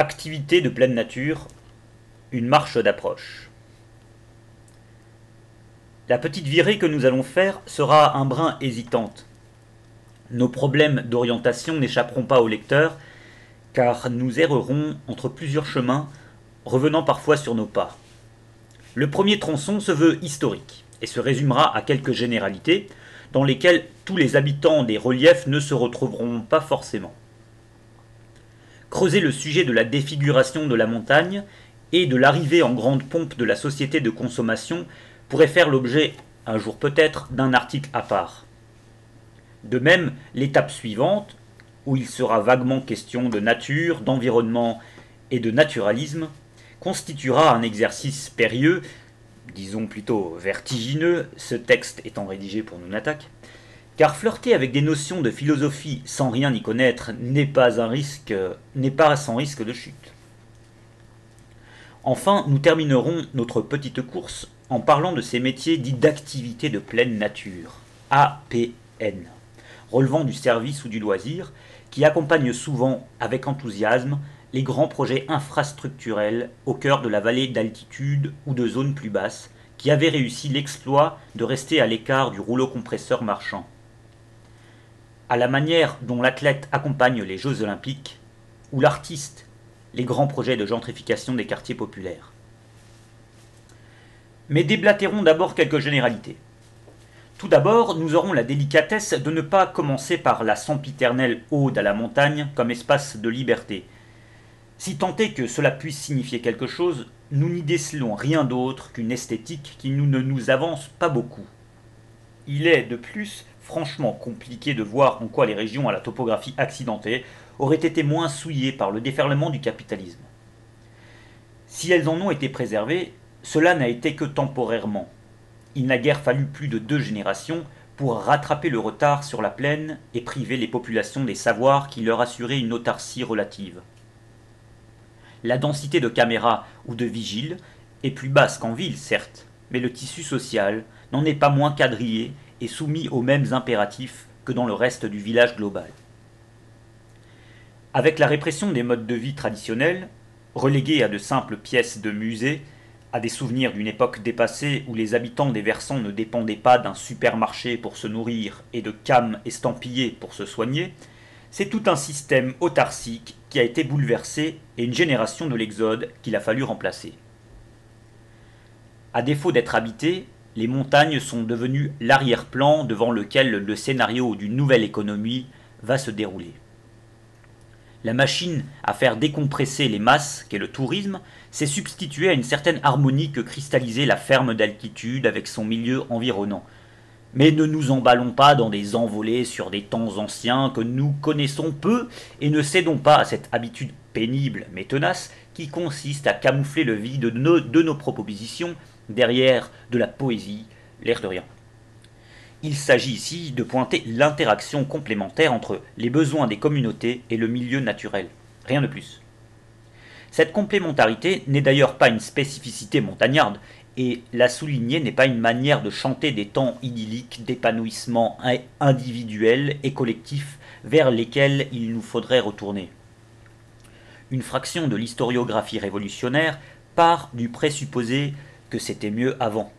Activité de pleine nature, une marche d'approche. La petite virée que nous allons faire sera un brin hésitante. Nos problèmes d'orientation n'échapperont pas au lecteur, car nous errerons entre plusieurs chemins, revenant parfois sur nos pas. Le premier tronçon se veut historique, et se résumera à quelques généralités, dans lesquelles tous les habitants des reliefs ne se retrouveront pas forcément creuser le sujet de la défiguration de la montagne et de l'arrivée en grande pompe de la société de consommation pourrait faire l'objet, un jour peut-être, d'un article à part. De même, l'étape suivante, où il sera vaguement question de nature, d'environnement et de naturalisme, constituera un exercice périlleux, disons plutôt vertigineux, ce texte étant rédigé pour nous attaque, car flirter avec des notions de philosophie sans rien y connaître n'est pas sans risque de chute. Enfin, nous terminerons notre petite course en parlant de ces métiers dits d'activité de pleine nature, APN, relevant du service ou du loisir, qui accompagnent souvent avec enthousiasme les grands projets infrastructurels au cœur de la vallée d'altitude ou de zones plus basses, qui avaient réussi l'exploit de rester à l'écart du rouleau compresseur marchand à la manière dont l'athlète accompagne les Jeux olympiques, ou l'artiste les grands projets de gentrification des quartiers populaires. Mais déblatérons d'abord quelques généralités. Tout d'abord, nous aurons la délicatesse de ne pas commencer par la sempiternelle ode à la montagne comme espace de liberté. Si tant est que cela puisse signifier quelque chose, nous n'y décelons rien d'autre qu'une esthétique qui ne nous avance pas beaucoup. Il est, de plus, compliqué de voir en quoi les régions à la topographie accidentée auraient été moins souillées par le déferlement du capitalisme. Si elles en ont été préservées, cela n'a été que temporairement. Il n'a guère fallu plus de deux générations pour rattraper le retard sur la plaine et priver les populations des savoirs qui leur assuraient une autarcie relative. La densité de caméras ou de vigiles est plus basse qu'en ville, certes, mais le tissu social n'en est pas moins quadrillé et soumis aux mêmes impératifs que dans le reste du village global. Avec la répression des modes de vie traditionnels, relégués à de simples pièces de musée, à des souvenirs d'une époque dépassée où les habitants des versants ne dépendaient pas d'un supermarché pour se nourrir et de cames estampillées pour se soigner, c'est tout un système autarcique qui a été bouleversé et une génération de l'exode qu'il a fallu remplacer. À défaut d'être habité, les montagnes sont devenues l'arrière-plan devant lequel le scénario d'une nouvelle économie va se dérouler. La machine à faire décompresser les masses, qu'est le tourisme, s'est substituée à une certaine harmonie que cristallisait la ferme d'altitude avec son milieu environnant. Mais ne nous emballons pas dans des envolées sur des temps anciens que nous connaissons peu et ne cédons pas à cette habitude pénible mais tenace qui consiste à camoufler le vide de nos, propositions derrière de la poésie, l'air de rien. Il s'agit ici de pointer l'interaction complémentaire entre les besoins des communautés et le milieu naturel, rien de plus. Cette complémentarité n'est d'ailleurs pas une spécificité montagnarde, et la souligner n'est pas une manière de chanter des temps idylliques d'épanouissement individuel et collectif vers lesquels il nous faudrait retourner. Une fraction de l'historiographie révolutionnaire part du présupposé que c'était mieux avant.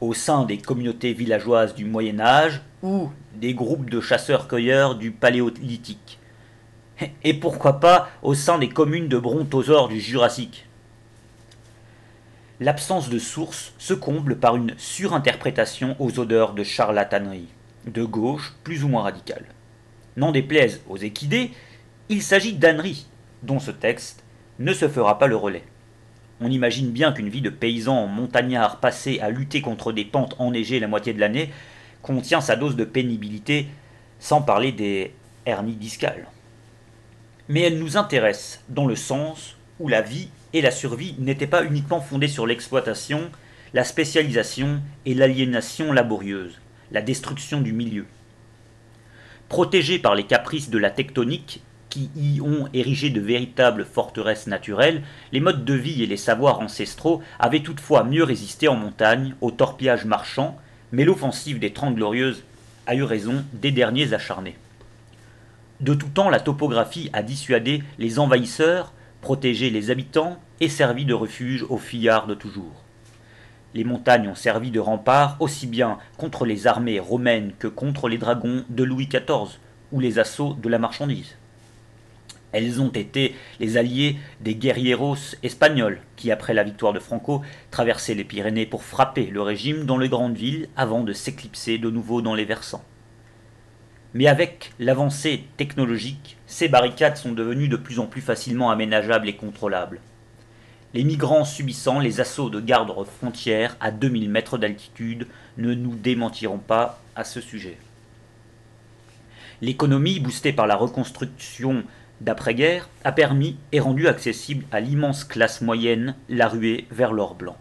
Au sein des communautés villageoises du Moyen Âge ou des groupes de chasseurs-cueilleurs du Paléolithique. Et pourquoi pas au sein des communes de brontosaures du Jurassique. L'absence de source se comble par une surinterprétation aux odeurs de charlatanerie, de gauche plus ou moins radicale. N'en déplaise aux équidés, il s'agit d'âneries, dont ce texte ne se fera pas le relais. On imagine bien qu'une vie de paysan montagnard passé à lutter contre des pentes enneigées la moitié de l'année contient sa dose de pénibilité, sans parler des hernies discales. Mais elle nous intéresse dans le sens où la vie et la survie n'étaient pas uniquement fondées sur l'exploitation, la spécialisation et l'aliénation laborieuse, la destruction du milieu. Protégés par les caprices de la tectonique qui y ont érigé de véritables forteresses naturelles, les modes de vie et les savoirs ancestraux avaient toutefois mieux résisté en montagne au torpillage marchand, mais l'offensive des Trente Glorieuses a eu raison des derniers acharnés. De tout temps, la topographie a dissuadé les envahisseurs protégé les habitants et servi de refuge aux fillards de toujours. Les montagnes ont servi de rempart aussi bien contre les armées romaines que contre les dragons de Louis XIV ou les assauts de la marchandise. Elles ont été les alliés des guerrieros espagnols qui, après la victoire de Franco, traversaient les Pyrénées pour frapper le régime dans les grandes villes avant de s'éclipser de nouveau dans les versants. Mais avec l'avancée technologique, ces barricades sont devenues de plus en plus facilement aménageables et contrôlables. Les migrants subissant les assauts de gardes frontières à 2000 mètres d'altitude ne nous démentiront pas à ce sujet. L'économie, boostée par la reconstruction d'après-guerre, a permis et rendu accessible à l'immense classe moyenne la ruée vers l'or blanc.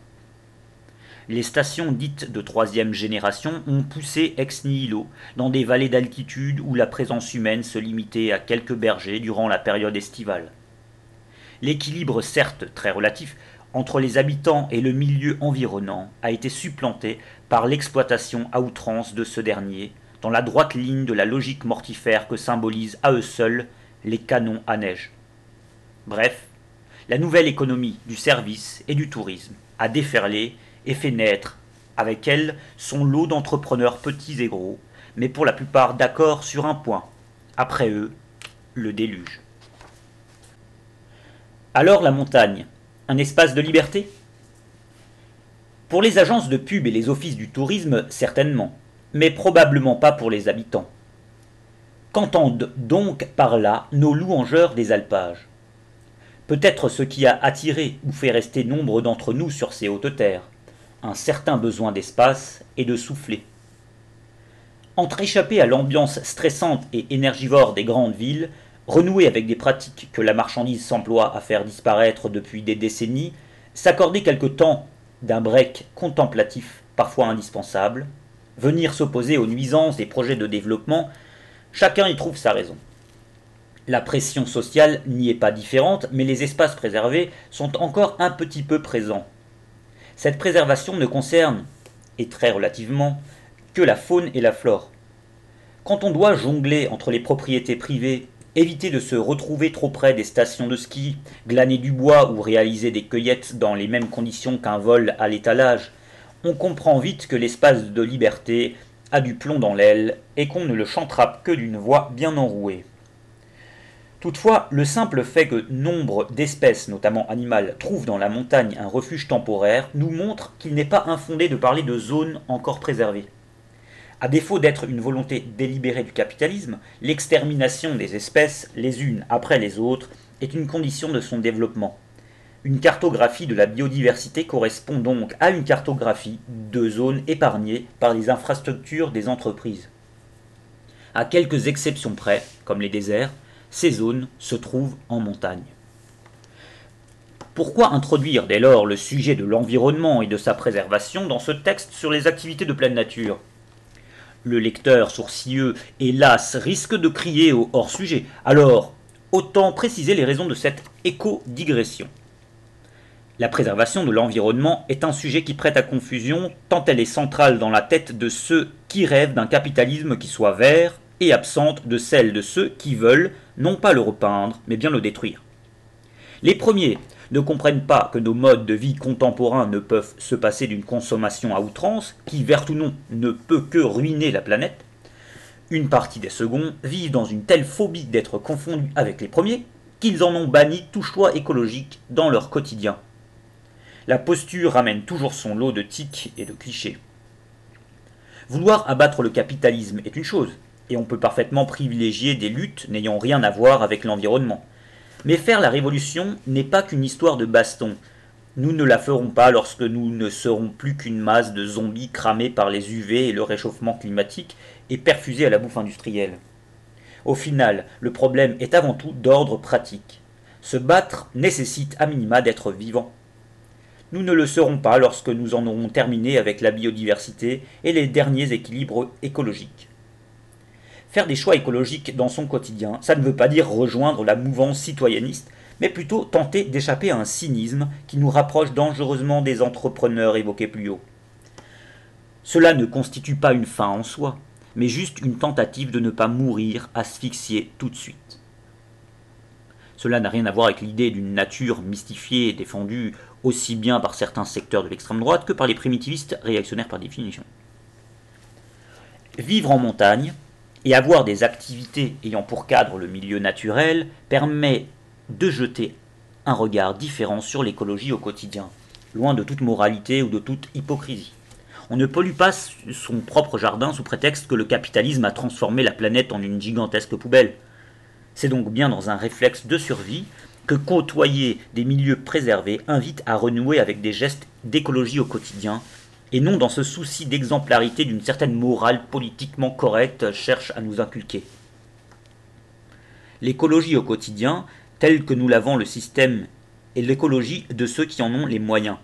Les stations dites de troisième génération ont poussé ex nihilo dans des vallées d'altitude où la présence humaine se limitait à quelques bergers durant la période estivale. L'équilibre, certes très relatif, entre les habitants et le milieu environnant a été supplanté par l'exploitation à outrance de ce dernier, dans la droite ligne de la logique mortifère que symbolisent à eux seuls les canons à neige. Bref, la nouvelle économie du service et du tourisme a déferlé et fait naître avec elle son lot d'entrepreneurs petits et gros, mais pour la plupart d'accord sur un point. Après eux, le déluge. Alors la montagne, un espace de liberté? Pour les agences de pub et les offices du tourisme, certainement, mais probablement pas pour les habitants. Qu'entendent donc par là nos louangeurs des alpages? Peut-être ce qui a attiré ou fait rester nombre d'entre nous sur ces hautes terres, un certain besoin d'espace et de souffler. Entre échapper à l'ambiance stressante et énergivore des grandes villes, renouer avec des pratiques que la marchandise s'emploie à faire disparaître depuis des décennies, s'accorder quelque temps d'un break contemplatif parfois indispensable, venir s'opposer aux nuisances des projets de développement Chacun y trouve sa raison. La pression sociale n'y est pas différente, mais les espaces préservés sont encore un petit peu présents. Cette préservation ne concerne, et très relativement, que la faune et la flore. Quand on doit jongler entre les propriétés privées, éviter de se retrouver trop près des stations de ski, glaner du bois ou réaliser des cueillettes dans les mêmes conditions qu'un vol à l'étalage, on comprend vite que l'espace de liberté a du plomb dans l'aile et qu'on ne le chantera que d'une voix bien enrouée. Toutefois, le simple fait que nombre d'espèces, notamment animales, trouvent dans la montagne un refuge temporaire, nous montre qu'il n'est pas infondé de parler de zones encore préservées. À défaut d'être une volonté délibérée du capitalisme, l'extermination des espèces, les unes après les autres, est une condition de son développement. Une cartographie de la biodiversité correspond donc à une cartographie de zones épargnées par les infrastructures des entreprises. À quelques exceptions près, comme les déserts, ces zones se trouvent en montagne. Pourquoi introduire dès lors le sujet de l'environnement et de sa préservation dans ce texte sur les activités de pleine nature? Le lecteur sourcilleux, hélas, risque de crier au hors-sujet. Alors, autant préciser les raisons de cette éco-digression. La préservation de l'environnement est un sujet qui prête à confusion tant elle est centrale dans la tête de ceux qui rêvent d'un capitalisme qui soit vert et absente de celle de ceux qui veulent non pas le repeindre, mais bien le détruire. Les premiers ne comprennent pas que nos modes de vie contemporains ne peuvent se passer d'une consommation à outrance, qui, vert ou non, ne peut que ruiner la planète. Une partie des seconds vivent dans une telle phobie d'être confondus avec les premiers, qu'ils en ont banni tout choix écologique dans leur quotidien la posture ramène toujours son lot de tics et de clichés. Vouloir abattre le capitalisme est une chose, et on peut parfaitement privilégier des luttes n'ayant rien à voir avec l'environnement. Mais faire la révolution n'est pas qu'une histoire de baston. Nous ne la ferons pas lorsque nous ne serons plus qu'une masse de zombies cramés par les UV et le réchauffement climatique et perfusés à la bouffe industrielle. Au final, le problème est avant tout d'ordre pratique. Se battre nécessite à minima d'être vivant. Nous ne le serons pas lorsque nous en aurons terminé avec la biodiversité et les derniers équilibres écologiques. Faire des choix écologiques dans son quotidien, ça ne veut pas dire rejoindre la mouvance citoyenniste, mais plutôt tenter d'échapper à un cynisme qui nous rapproche dangereusement des entrepreneurs évoqués plus haut. Cela ne constitue pas une fin en soi, mais juste une tentative de ne pas mourir asphyxié tout de suite. Cela n'a rien à voir avec l'idée d'une nature mystifiée et défendue aussi bien par certains secteurs de l'extrême droite que par les primitivistes réactionnaires par définition. Vivre en montagne et avoir des activités ayant pour cadre le milieu naturel permet de jeter un regard différent sur l'écologie au quotidien, loin de toute moralité ou de toute hypocrisie. On ne pollue pas son propre jardin sous prétexte que le capitalisme a transformé la planète en une gigantesque poubelle. C'est donc bien dans un réflexe de survie que côtoyer des milieux préservés invite à renouer avec des gestes d'écologie au quotidien, et non dans ce souci d'exemplarité d'une certaine morale politiquement correcte cherche à nous inculquer. L'écologie au quotidien, telle que nous l'avons le système, est l'écologie de ceux qui en ont les moyens.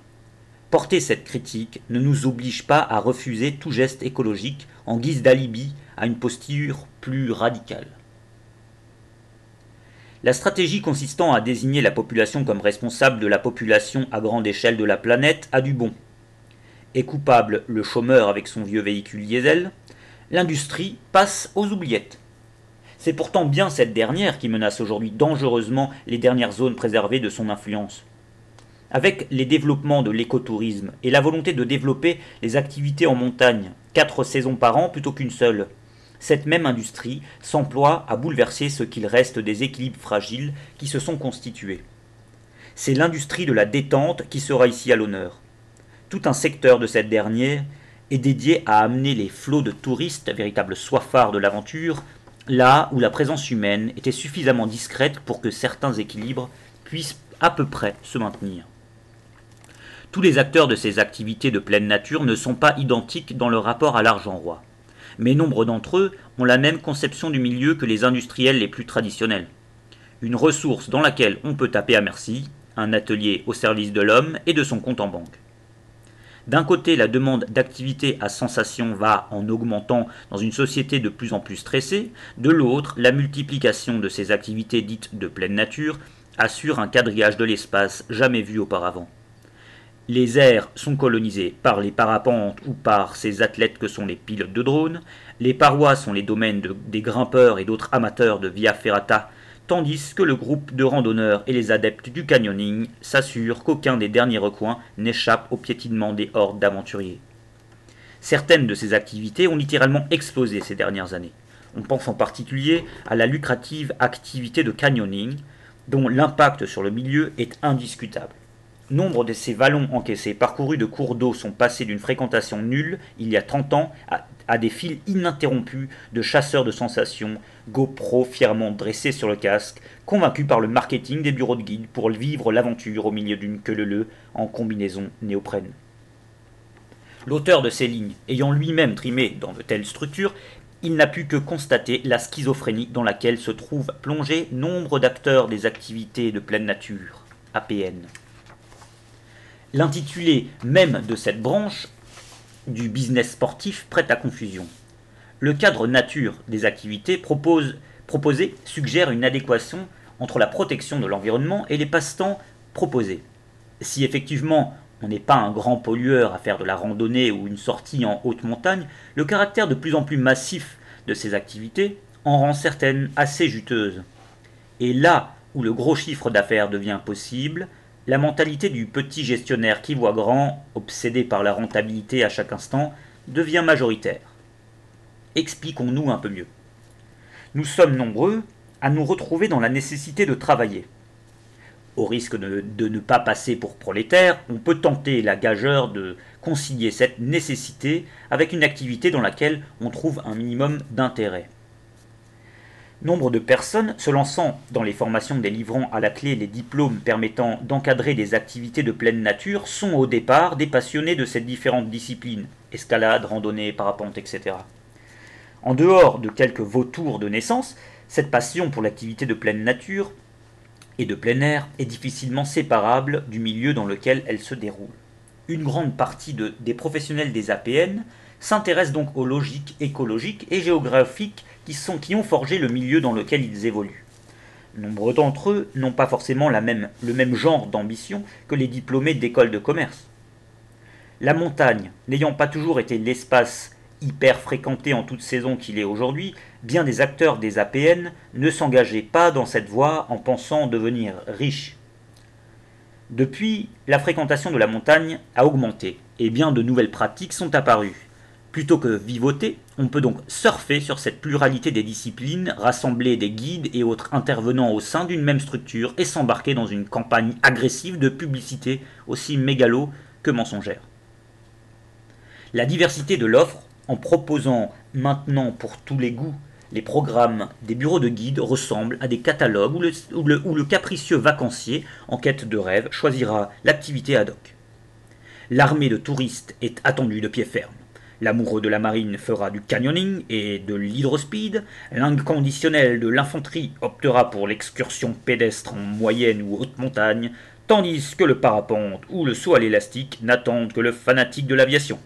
Porter cette critique ne nous oblige pas à refuser tout geste écologique en guise d'alibi à une posture plus radicale. La stratégie consistant à désigner la population comme responsable de la population à grande échelle de la planète a du bon. Est coupable le chômeur avec son vieux véhicule diesel, l'industrie passe aux oubliettes. C'est pourtant bien cette dernière qui menace aujourd'hui dangereusement les dernières zones préservées de son influence. Avec les développements de l'écotourisme et la volonté de développer les activités en montagne, quatre saisons par an plutôt qu'une seule, cette même industrie s'emploie à bouleverser ce qu'il reste des équilibres fragiles qui se sont constitués. C'est l'industrie de la détente qui sera ici à l'honneur. Tout un secteur de cette dernière est dédié à amener les flots de touristes, véritables soifards de l'aventure, là où la présence humaine était suffisamment discrète pour que certains équilibres puissent à peu près se maintenir. Tous les acteurs de ces activités de pleine nature ne sont pas identiques dans leur rapport à l'argent roi mais nombre d'entre eux ont la même conception du milieu que les industriels les plus traditionnels. Une ressource dans laquelle on peut taper à merci, un atelier au service de l'homme et de son compte en banque. D'un côté, la demande d'activité à sensation va en augmentant dans une société de plus en plus stressée, de l'autre, la multiplication de ces activités dites de pleine nature assure un quadrillage de l'espace jamais vu auparavant. Les airs sont colonisés par les parapentes ou par ces athlètes que sont les pilotes de drones. Les parois sont les domaines des grimpeurs et d'autres amateurs de via ferrata, tandis que le groupe de randonneurs et les adeptes du canyoning s'assurent qu'aucun des derniers recoins n'échappe au piétinement des hordes d'aventuriers. Certaines de ces activités ont littéralement explosé ces dernières années. On pense en particulier à la lucrative activité de canyoning, dont l'impact sur le milieu est indiscutable. Nombre de ces vallons encaissés parcourus de cours d'eau sont passés d'une fréquentation nulle il y a 30 ans à, des fils ininterrompus de chasseurs de sensations, GoPro fièrement dressés sur le casque, convaincus par le marketing des bureaux de guide pour vivre l'aventure au milieu d'une queue en combinaison néoprène. L'auteur de ces lignes, ayant lui-même trimé dans de telles structures, il n'a pu que constater la schizophrénie dans laquelle se trouvent plongés nombre d'acteurs des activités de pleine nature, APN. L'intitulé même de cette branche du business sportif prête à confusion. Le cadre nature des activités proposé suggère une adéquation entre la protection de l'environnement et les passe-temps proposés. Si effectivement on n'est pas un grand pollueur à faire de la randonnée ou une sortie en haute montagne, le caractère de plus en plus massif de ces activités en rend certaines assez juteuses. Et là où le gros chiffre d'affaires devient possible, la mentalité du petit gestionnaire qui voit grand, obsédé par la rentabilité à chaque instant, devient majoritaire. Expliquons-nous un peu mieux. Nous sommes nombreux à nous retrouver dans la nécessité de travailler. Au risque de, ne pas passer pour prolétaire, on peut tenter la gageure de concilier cette nécessité avec une activité dans laquelle on trouve un minimum d'intérêt. Nombre de personnes se lançant dans les formations délivrant à la clé les diplômes permettant d'encadrer des activités de pleine nature sont au départ des passionnés de ces différentes disciplines, escalade, randonnée, parapente, etc. En dehors de quelques vautours de naissance, cette passion pour l'activité de pleine nature et de plein air est difficilement séparable du milieu dans lequel elle se déroule. Une grande partie des professionnels des APN s'intéressent donc aux logiques écologiques et géographiques qui, ont forgé le milieu dans lequel ils évoluent. Nombre d'entre eux n'ont pas forcément le même genre d'ambition que les diplômés d'écoles de commerce. La montagne, n'ayant pas toujours été l'espace hyper fréquenté en toute saison qu'il est aujourd'hui, bien des acteurs des APN ne s'engageaient pas dans cette voie en pensant devenir riches. Depuis, la fréquentation de la montagne a augmenté et bien de nouvelles pratiques sont apparues. Plutôt que vivoter, on peut donc surfer sur cette pluralité des disciplines, rassembler des guides et autres intervenants au sein d'une même structure et s'embarquer dans une campagne agressive de publicité aussi mégalo que mensongère. La diversité de l'offre, en proposant maintenant pour tous les goûts les programmes des bureaux de guide ressemblent à des catalogues où le, capricieux vacancier, en quête de rêve, choisira l'activité ad hoc. L'armée de touristes est attendue de pied ferme. L'amoureux de la marine fera du canyoning et de l'hydrospeed. L'inconditionnel de l'infanterie optera pour l'excursion pédestre en moyenne ou haute montagne, tandis que le parapente ou le saut à l'élastique n'attendent que le fanatique de l'aviation.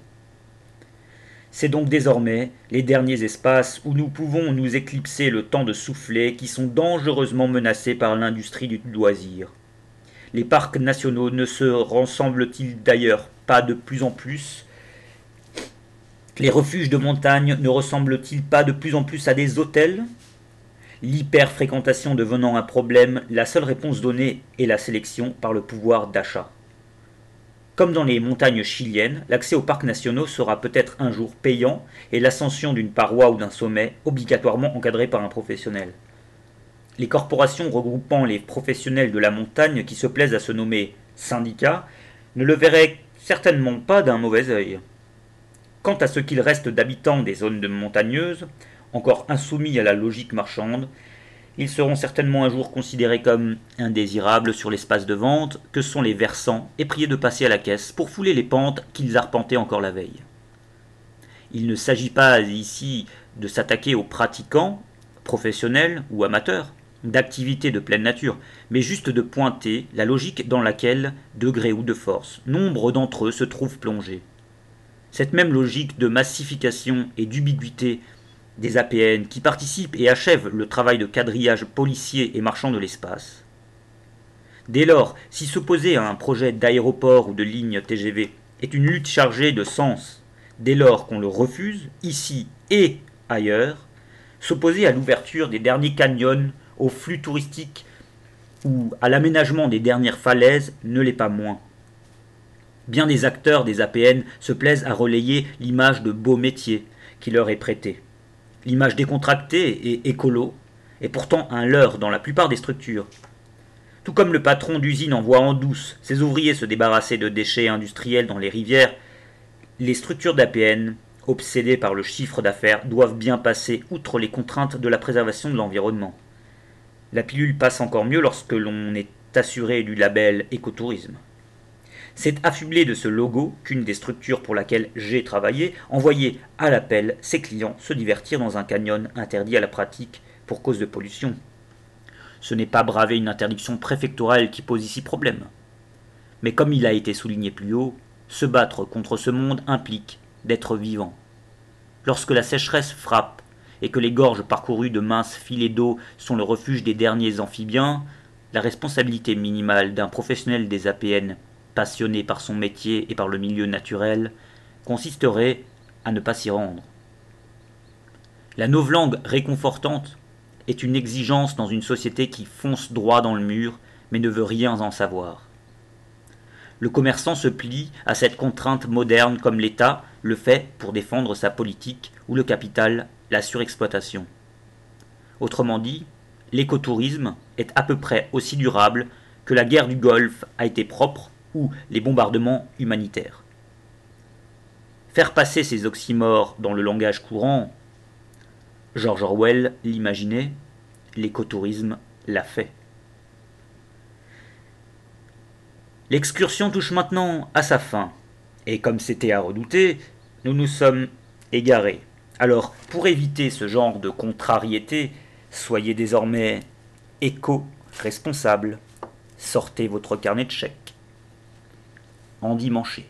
C'est donc désormais les derniers espaces où nous pouvons nous éclipser le temps de souffler qui sont dangereusement menacés par l'industrie du loisir. Les parcs nationaux ne se ressemblent-ils d'ailleurs pas de plus en plus? Les refuges de montagne ne ressemblent-ils pas de plus en plus à des hôtels? L'hyperfréquentation devenant un problème, la seule réponse donnée est la sélection par le pouvoir d'achat. Comme dans les montagnes chiliennes, l'accès aux parcs nationaux sera peut-être un jour payant et l'ascension d'une paroi ou d'un sommet obligatoirement encadrée par un professionnel. Les corporations regroupant les professionnels de la montagne qui se plaisent à se nommer syndicats ne le verraient certainement pas d'un mauvais œil. Quant à ce qu'il reste d'habitants des zones montagneuses, encore insoumis à la logique marchande, ils seront certainement un jour considérés comme indésirables sur l'espace de vente que sont les versants et priés de passer à la caisse pour fouler les pentes qu'ils arpentaient encore la veille. Il ne s'agit pas ici de s'attaquer aux pratiquants, professionnels ou amateurs, d'activités de pleine nature, mais juste de pointer la logique dans laquelle, de gré ou de force, nombre d'entre eux se trouvent plongés. Cette même logique de massification et d'ubiquité des APN qui participent et achèvent le travail de quadrillage policier et marchand de l'espace. Dès lors, si s'opposer à un projet d'aéroport ou de ligne TGV est une lutte chargée de sens, dès lors qu'on le refuse, ici et ailleurs, s'opposer à l'ouverture des derniers canyons, aux flux touristiques ou à l'aménagement des dernières falaises ne l'est pas moins. Bien des acteurs des APN se plaisent à relayer l'image de beaux métiers qui leur est prêtée. L'image décontractée et écolo est pourtant un leurre dans la plupart des structures. Tout comme le patron d'usine envoie en douce ses ouvriers se débarrasser de déchets industriels dans les rivières, les structures d'APN, obsédées par le chiffre d'affaires, doivent bien passer outre les contraintes de la préservation de l'environnement. La pilule passe encore mieux lorsque l'on est assuré du label écotourisme. C'est affublé de ce logo qu'une des structures pour laquelle j'ai travaillé envoyait à l'appel ses clients se divertir dans un canyon interdit à la pratique pour cause de pollution. Ce n'est pas braver une interdiction préfectorale qui pose ici problème. Mais comme il a été souligné plus haut, se battre contre ce monde implique d'être vivant. Lorsque la sécheresse frappe et que les gorges parcourues de minces filets d'eau sont le refuge des derniers amphibiens, la responsabilité minimale d'un professionnel des APN passionné par son métier et par le milieu naturel, consisterait à ne pas s'y rendre. La novlangue réconfortante est une exigence dans une société qui fonce droit dans le mur, mais ne veut rien en savoir. Le commerçant se plie à cette contrainte moderne comme l'État le fait pour défendre sa politique ou le capital la surexploitation. Autrement dit, l'écotourisme est à peu près aussi durable que la guerre du Golfe a été propre les bombardements humanitaires. Faire passer ces oxymores dans le langage courant, George Orwell l'imaginait, l'écotourisme l'a fait. L'excursion touche maintenant à sa fin, et comme c'était à redouter, nous nous sommes égarés. Alors, pour éviter ce genre de contrariété, soyez désormais éco-responsable. Sortez votre carnet de chèques endimanché.